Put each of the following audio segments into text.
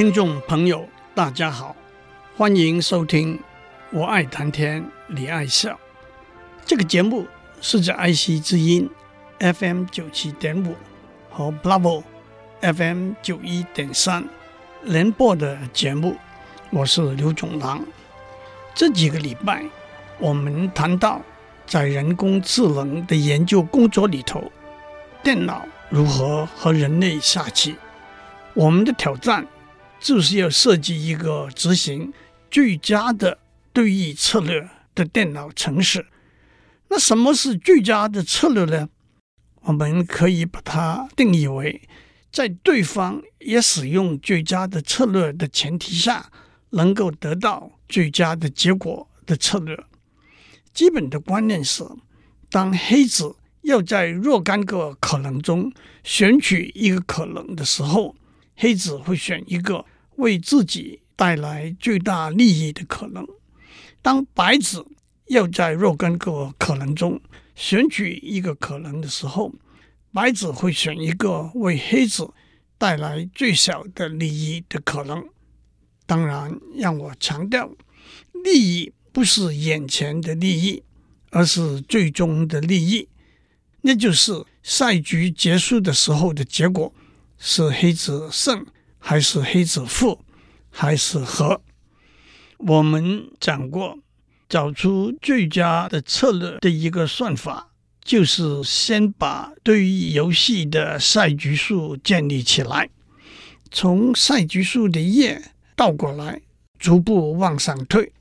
听众朋友，大家好，欢迎收听《我爱谈天，你爱笑》这个节目，是在爱惜之音 FM 九七点五和 Bravo FM 九一点三联播的节目。我是刘总郎。这几个礼拜，我们谈到在人工智能的研究工作里头，电脑如何和人类下棋。我们的挑战。就是要设计一个执行最佳的对弈策略的电脑程式。那什么是最佳的策略呢？我们可以把它定义为，在对方也使用最佳的策略的前提下，能够得到最佳的结果的策略。基本的观念是，当黑子要在若干个可能中选取一个可能的时候，黑子会选一个为自己带来最大利益的可能。当白子要在若干个可能中选取一个可能的时候，白子会选一个为黑子带来最小的利益的可能。当然，让我强调，利益不是眼前的利益，而是最终的利益，那就是赛局结束的时候的结果。是黑子胜还是黑子负还是和？我们讲过，找出最佳的策略的一个算法，就是先把对于游戏的赛局数建立起来，从赛局数的页倒过来，逐步往上推。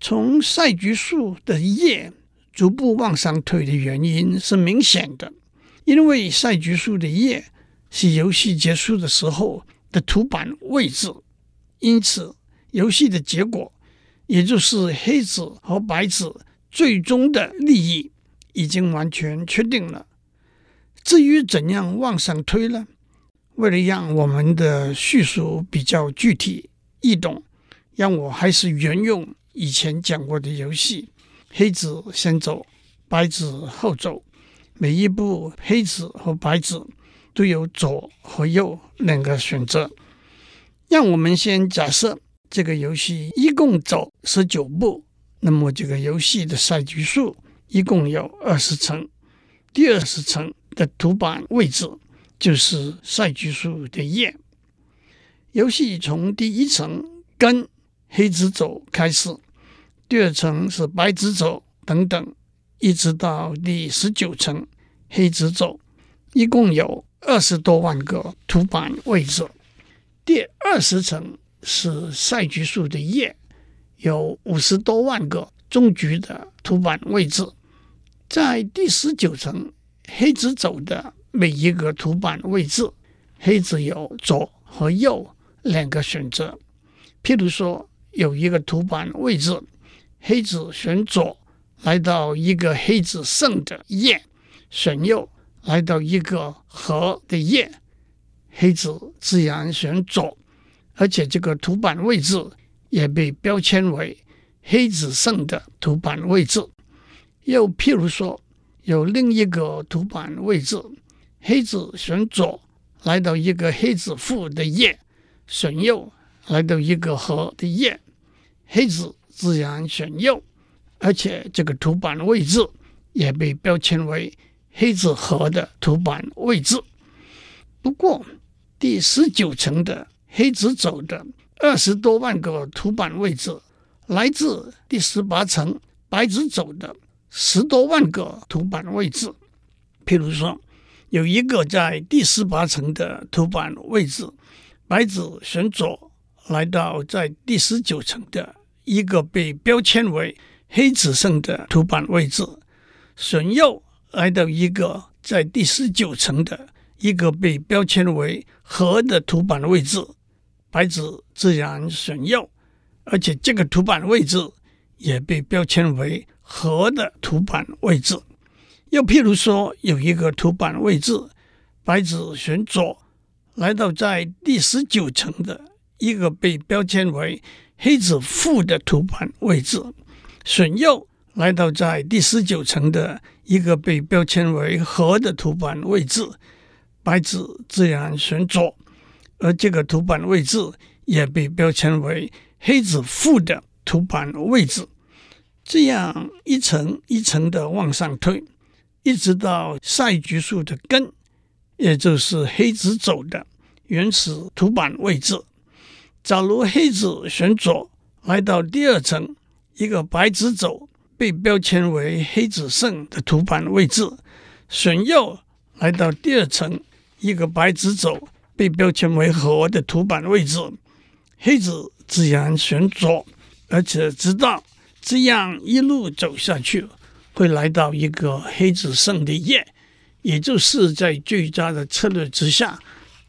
从赛局数的页逐步往上推的原因是明显的，因为赛局数的页。是游戏结束的时候的图板位置，因此游戏的结果，也就是黑子和白子最终的利益，已经完全确定了。至于怎样往上推呢？为了让我们的叙述比较具体易懂，让我还是沿用以前讲过的游戏：黑子先走，白子后走，每一步黑子和白子。都有左和右两个选择。让我们先假设这个游戏一共走十九步，那么这个游戏的赛局数一共有二十层。第二十层的图板位置就是赛局数的页。游戏从第一层跟黑子走开始，第二层是白子走等等，一直到第十九层黑子走，一共有。二十多万个图板位置，第二十层是赛局数的页，有五十多万个中局的图板位置。在第十九层，黑子走的每一个图板位置，黑子有左和右两个选择。譬如说，有一个图板位置，黑子选左，来到一个黑子胜的页，选右。来到一个和的页，黑子自然选左，而且这个图板位置也被标签为黑子胜的图板位置。又譬如说，有另一个图板位置，黑子选左，来到一个黑子负的页，选右，来到一个和的页，黑子自然选右，而且这个图板位置也被标签为。黑子和的图板位置，不过第十九层的黑子走的二十多万个图板位置，来自第十八层白子走的十多万个图板位置。譬如说，有一个在第十八层的图板位置，白子选左，来到在第十九层的一个被标签为黑子胜的图板位置，选右。来到一个在第十九层的一个被标签为和的图板位置，白纸自然选右，而且这个图板位置也被标签为和的图板位置。又譬如说，有一个图板位置，白纸选左，来到在第十九层的一个被标签为黑纸负的图板位置，选右，来到在第十九层的一个被标签为和的图板位置。白纸自然选左，而这个图板位置也被标签为黑纸负的图板位置。这样一层一层的往上推，一直到赛局数的根，也就是黑纸走的原始图板位置。假如黑纸选左，来到第二层，一个白纸走被标签为黑子胜的图板位置，选右，来到第二层。一个白纸走被标签为和的图板位置，黑子自然选左，而且知道这样一路走下去，会来到一个黑子胜的页，也就是在最佳的策略之下，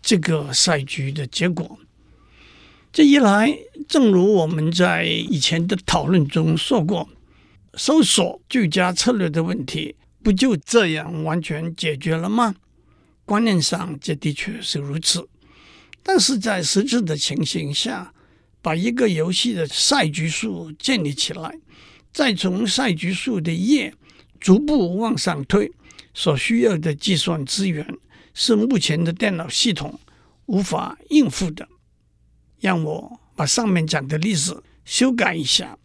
这个赛局的结果。这一来，正如我们在以前的讨论中说过，搜索最佳策略的问题，不就这样完全解决了吗？观念上，这的确是如此，但是在实质的情形下，把一个游戏的赛局数建立起来，再从赛局数的页逐步往上推，所需要的计算资源是目前的电脑系统无法应付的。让我把上面讲的例子修改一下，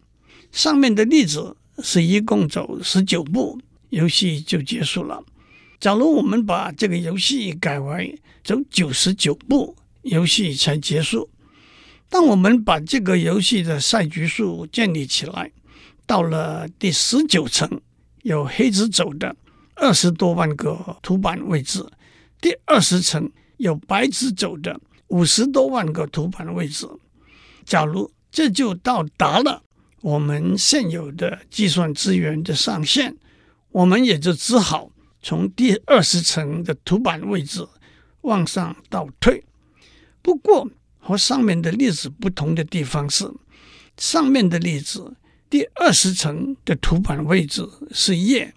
上面的例子是一共走十九步，游戏就结束了。假如我们把这个游戏改为走九十九步，游戏才结束。当我们把这个游戏的赛局数建立起来，到了第十九层，有黑子走的二十多万个图板位置；第二十层有白子走的五十多万个图板位置。假如这就到达了我们现有的计算资源的上限，我们也就只好。从第二十层的图板位置往上倒退，不过和上面的例子不同的地方是，上面的例子第二十层的图板位置是叶，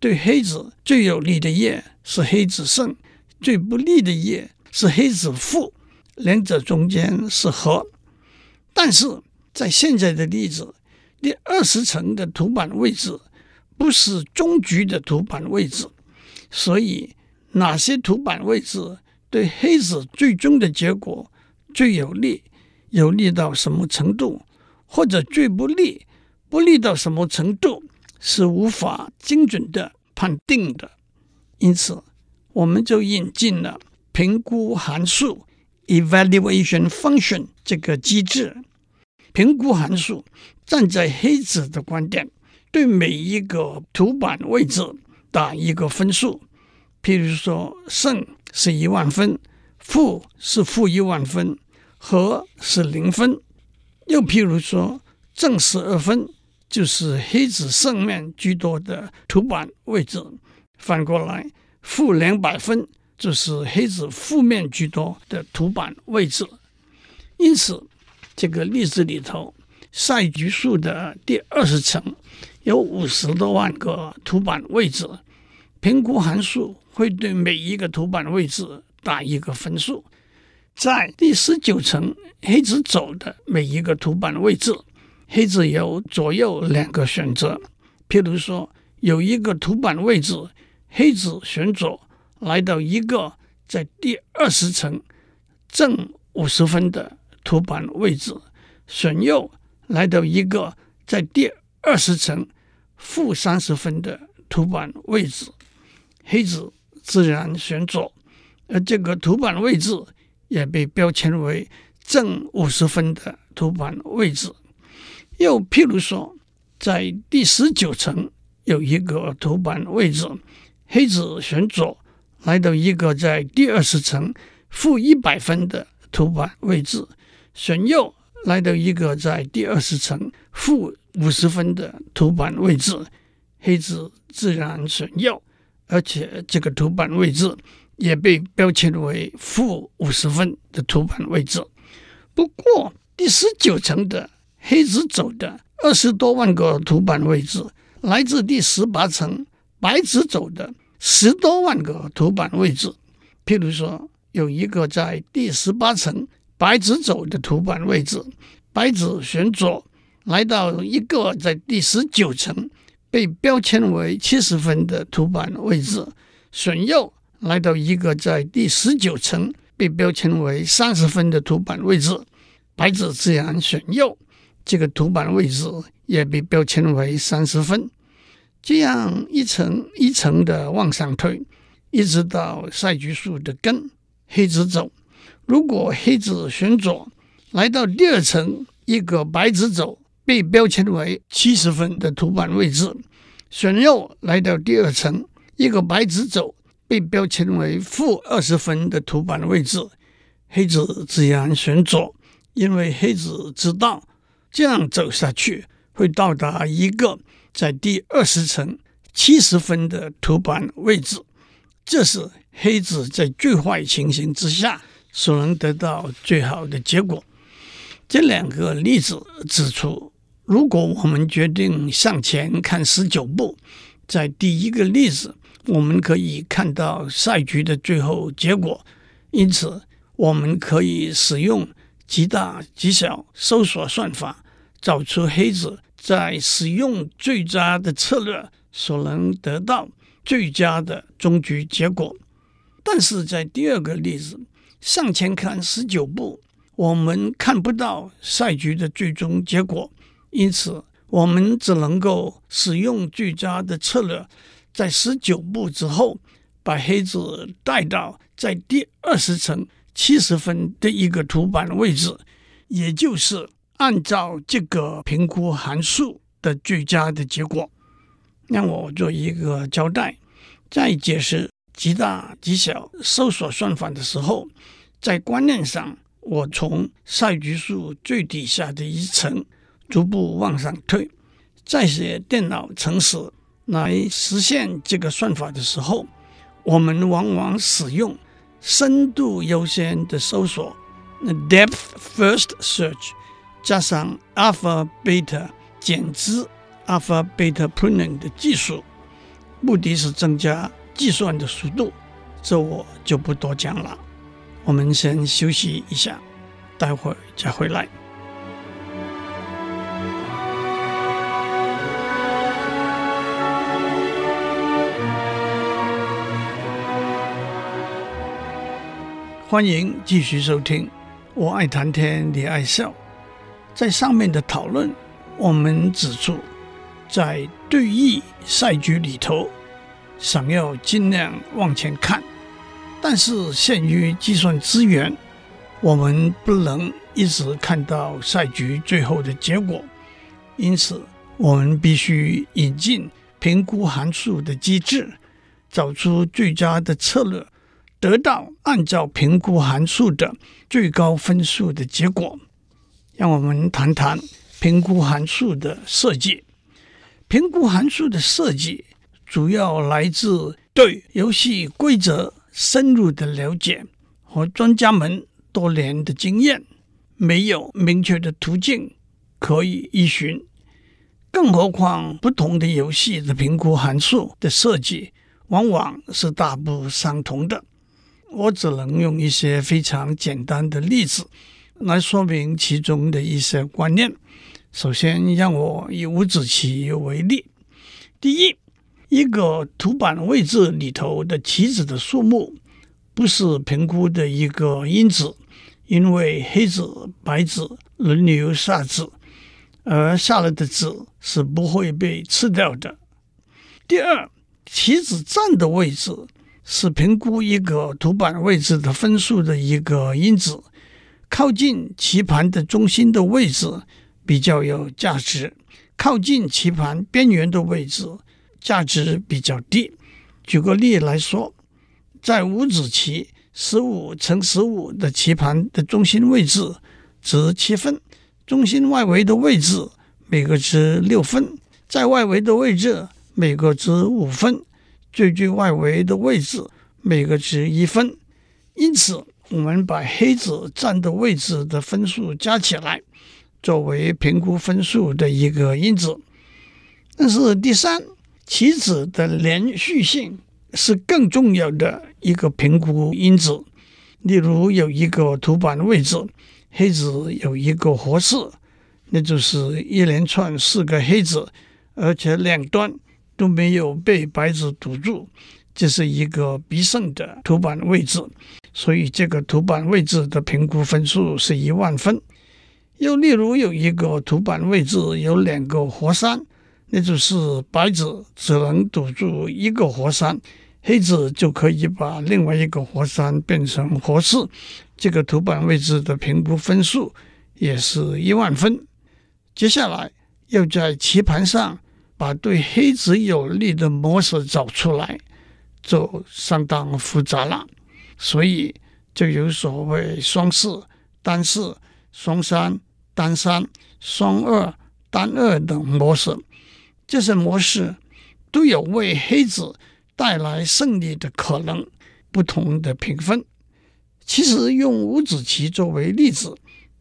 对黑子最有利的叶是黑子胜，最不利的叶是黑子负，两者中间是和。但是在现在的例子，第二十层的图板位置不是终局的图板位置。所以，哪些图板位置对黑子最终的结果最有利？有利到什么程度？或者最不利？不利到什么程度？是无法精准的判定的。因此，我们就引进了评估函数 （evaluation function） 这个机制。评估函数站在黑子的观点，对每一个图板位置。打一个分数，譬如说胜是一万分，负是负一万分，和是零分。又譬如说正十二分，就是黑子胜面居多的图板位置；反过来负两百分，就是黑子负面居多的图板位置。因此，这个例子里头，赛局数的第二十层。有五十多万个图板位置，评估函数会对每一个图板位置打一个分数。在第十九层黑子走的每一个图板位置，黑子有左右两个选择。譬如说，有一个图板位置，黑子选左，来到一个在第二十层正五十分的图板位置；选右，来到一个在第二十层。负三十分的图板位置，黑子自然选左，而这个图板位置也被标签为正五十分的图板位置。又譬如说，在第十九层有一个图板位置，黑子选左，来到一个在第二十层负一百分的图板位置；选右，来到一个在第二十层负。五十分的图板位置，黑子自然选右，而且这个图板位置也被标签为负五十分的图版位置。不过，第十九层的黑子走的二十多万个图版位置，来自第十八层白子走的十多万个图版位置。譬如说，有一个在第十八层白子走的图板位置，白子选左，来到一个在第十九层被标签为七十分的图板位置，选右，来到一个在第十九层被标签为三十分的图板位置，白子自然选右，这个图板位置也被标签为三十分。这样一层一层的往上推。一直到赛局数的根，黑子走。如果黑子选左，来到第二层，一个白子走，被标签为七十分的图板位置；选右，来到第二层，一个白子走，被标签为负二十分的图板位置。黑子自然选左，因为黑子知道这样走下去会到达一个在第二十层七十分的图板位置。这是黑子在最坏情形之下所能得到最好的结果。这两个例子指出，如果我们决定向前看十九步，在第一个例子，我们可以看到赛局的最后结果，因此我们可以使用极大极小搜索算法，找出黑子在使用最佳的策略所能得到。最佳的终局结果，但是在第二个例子，向前看十九步，我们看不到赛局的最终结果，因此我们只能够使用最佳的策略，在十九步之后，把黑子带到在第二十层七十分的一个图板位置，也就是按照这个评估函数的最佳的结果。让我做一个交代，在解释极大极小搜索算法的时候，在观念上，我从赛局数最底下的一层逐步往上推。在写电脑程式来实现这个算法的时候，我们往往使用深度优先的搜索 （depth first search） 加上 alpha beta 减之。Alpha Beta Pruning 的技术，目的是增加计算的速度，这我就不多讲了。我们先休息一下，待会儿再回来。欢迎继续收听，我爱谈天，你爱笑。在上面的讨论，我们指出。在对弈赛局里头，想要尽量往前看，但是限于计算资源，我们不能一直看到赛局最后的结果。因此，我们必须引进评估函数的机制，找出最佳的策略，得到按照评估函数的最高分数的结果。让我们谈谈评估函数的设计。评估函数的设计主要来自对游戏规则深入的了解和专家们多年的经验，没有明确的途径可以依循。更何况，不同的游戏的评估函数的设计往往是大不相同的。我只能用一些非常简单的例子来说明其中的一些观念。首先，让我以五子棋为例。第一，一个图板位置里头的棋子的数目不是评估的一个因子，因为黑子、白子轮流下子，而下来的子是不会被吃掉的。第二，棋子站的位置是评估一个图板位置的分数的一个因子，靠近棋盘的中心的位置。比较有价值，靠近棋盘边缘的位置价值比较低。举个例来说，在五子棋十五乘十五的棋盘的中心位置值七分，中心外围的位置每个值六分，在外围的位置每个值五分，最最外围的位置每个值一分。因此，我们把黑子占的位置的分数加起来，作为评估分数的一个因子。但是，第三，棋子的连续性是更重要的一个评估因子。例如，有一个图板位置，黑子有一个活士，那就是一连串四个黑子，而且两端都没有被白子堵住，这是一个必胜的图板位置。所以，这个图板位置的评估分数是一万分。又例如，有一个图板位置有两个活山。那就是白子只能堵住一个活山，黑子就可以把另外一个活山变成活士。这个图板位置的评估分数也是一万分。接下来要在棋盘上把对黑子有利的模式找出来，就相当复杂了。所以就有所谓双四、单四、双三、单三、双二、单二等模式。这些模式都有为黑子带来胜利的可能，不同的评分。其实用五子棋作为例子，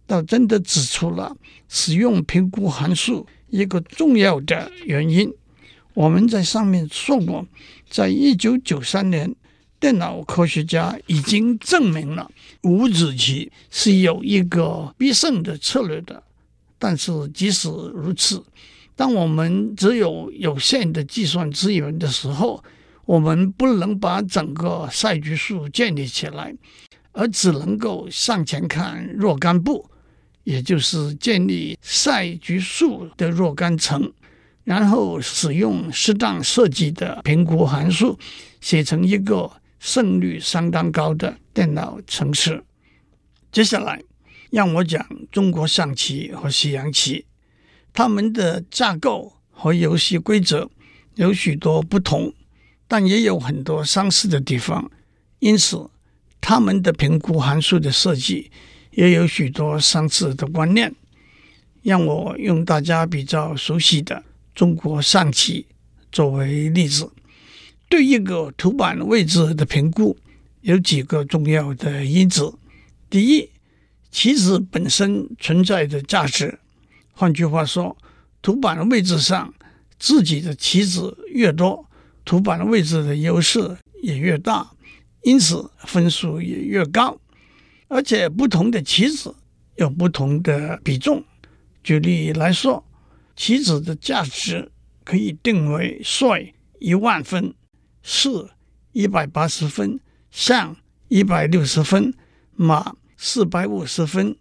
倒真的指出了使用评估函数一个重要的原因。我们在上面说过，在一九九三年，电脑科学家已经证明了五子棋是有一个必胜的策略的。但是即使如此，当我们只有有限的计算资源的时候，我们不能把整个赛局数建立起来，而只能够向前看若干步，也就是建立赛局数的若干层，然后使用适当设计的评估函数，写成一个胜率相当高的电脑程式。接下来，让我讲中国象棋和西洋棋。他们的架构和游戏规则有许多不同，但也有很多相似的地方。因此，他们的评估函数的设计也有许多相似的观念。让我用大家比较熟悉的中国象棋作为例子。对一个图板位置的评估有几个重要的因子：第一，棋子本身存在的价值。换句话说，图板的位置上自己的棋子越多，图板的位置的优势也越大，因此分数也越高。而且不同的棋子有不同的比重。举例来说，棋子的价值可以定为帅一万分，士一百八十分，象一百六十分，马四百五十分，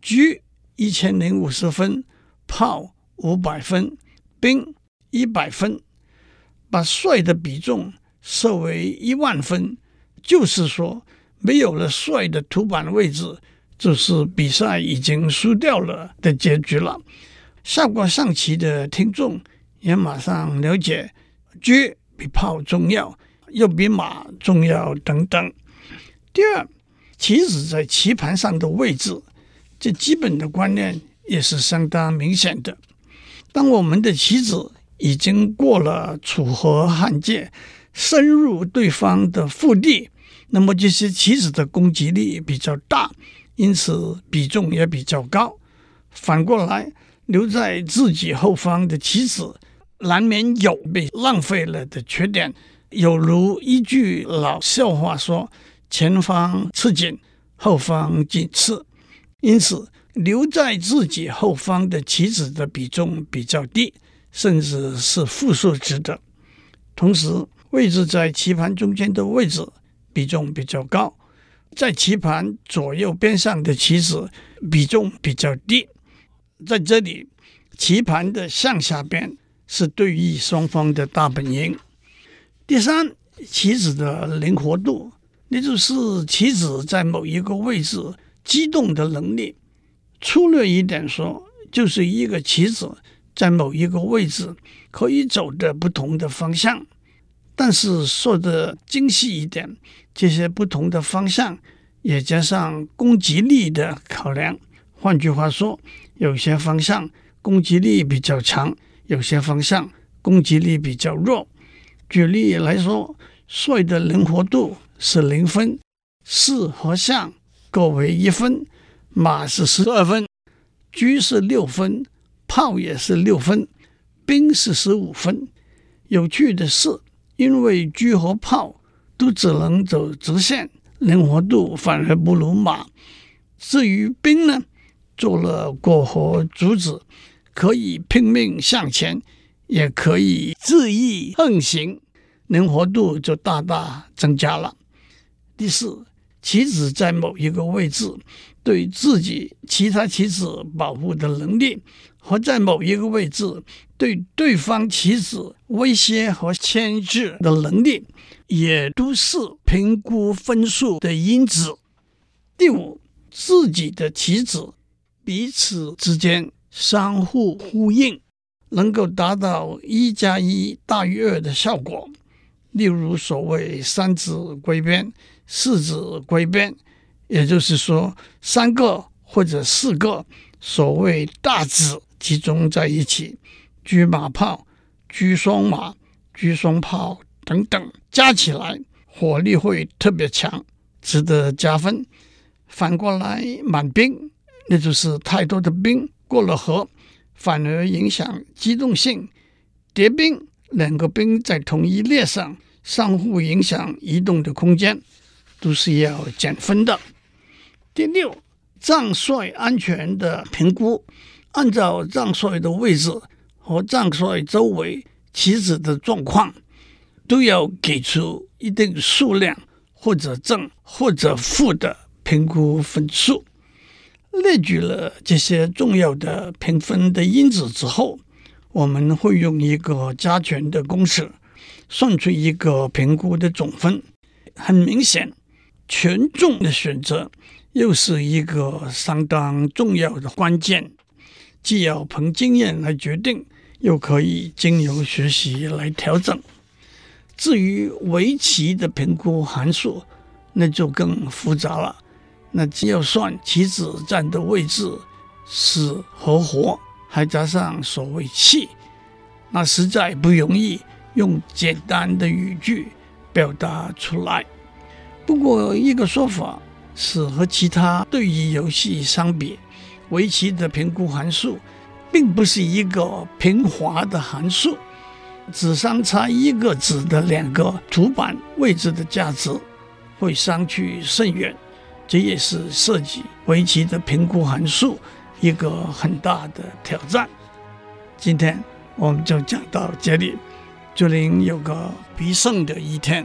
车。一千零五十分，炮五百分，兵一百分，把帅的比重设为一万分，就是说，没有了帅的图板位置，就是比赛已经输掉了的结局了。下过象棋的听众也马上了解，车比炮重要，又比马重要等等。第二，棋子在棋盘上的位置。这基本的观念也是相当明显的。当我们的棋子已经过了楚河汉界，深入对方的腹地，那么这些棋子的攻击力比较大，因此比重也比较高。反过来，留在自己后方的棋子，难免有被浪费了的缺点。有如一句老笑话说：“前方吃紧，后方紧刺。”因此，留在自己后方的棋子的比重比较低，甚至是负数值的。同时，位置在棋盘中间的位置比重比较高，在棋盘左右边上的棋子比重比较低。在这里，棋盘的向下边是对弈双方的大本营。第三，棋子的灵活度，也就是棋子在某一个位置。机动的能力，粗略一点说，就是一个棋子在某一个位置可以走的不同的方向。但是说的精细一点，这些不同的方向也加上攻击力的考量。换句话说，有些方向攻击力比较强，有些方向攻击力比较弱。举例来说，帅的灵活度是零分，四和象各为一分，马是十二分，车是六分，炮也是六分，兵是十五分。有趣的是，因为车和炮都只能走直线，灵活度反而不如马。至于兵呢，做了过河卒子，可以拼命向前，也可以恣意横行，灵活度就大大增加了。第四，棋子在某一个位置，对自己其他棋子保护的能力，和在某一个位置对对方棋子威胁和牵制的能力，也都是评估分数的因子。第五，自己的棋子彼此之间相互呼应，能够达到一加一大于二的效果。例如，所谓三子归边。四子归边，也就是说，三个或者四个所谓大子集中在一起，车马炮、车双马、车双炮等等，加起来火力会特别强，值得加分。反过来，满兵，那就是太多的兵过了河，反而影响机动性。叠兵，两个兵在同一列上，相互影响移动的空间。都是要减分的。第六，将帅安全的评估，按照将帅的位置和将帅周围棋子的状况，都要给出一定数量或者正或者负的评估分数。列举了这些重要的评分的因子之后，我们会用一个加权的公式算出一个评估的总分。很明显。权重的选择又是一个相当重要的关键，既要凭经验来决定，又可以经由学习来调整。至于围棋的评估函数，那就更复杂了。那只要算棋子站的位置、死和活，还加上所谓气，那实在不容易用简单的语句表达出来。不过，一个说法是和其他对弈游戏相比，围棋的评估函数并不是一个平滑的函数，只相差一个子的两个主板位置的价值会相去甚远，这也是设计围棋的评估函数一个很大的挑战。今天我们就讲到这里，祝您有个必胜的一天。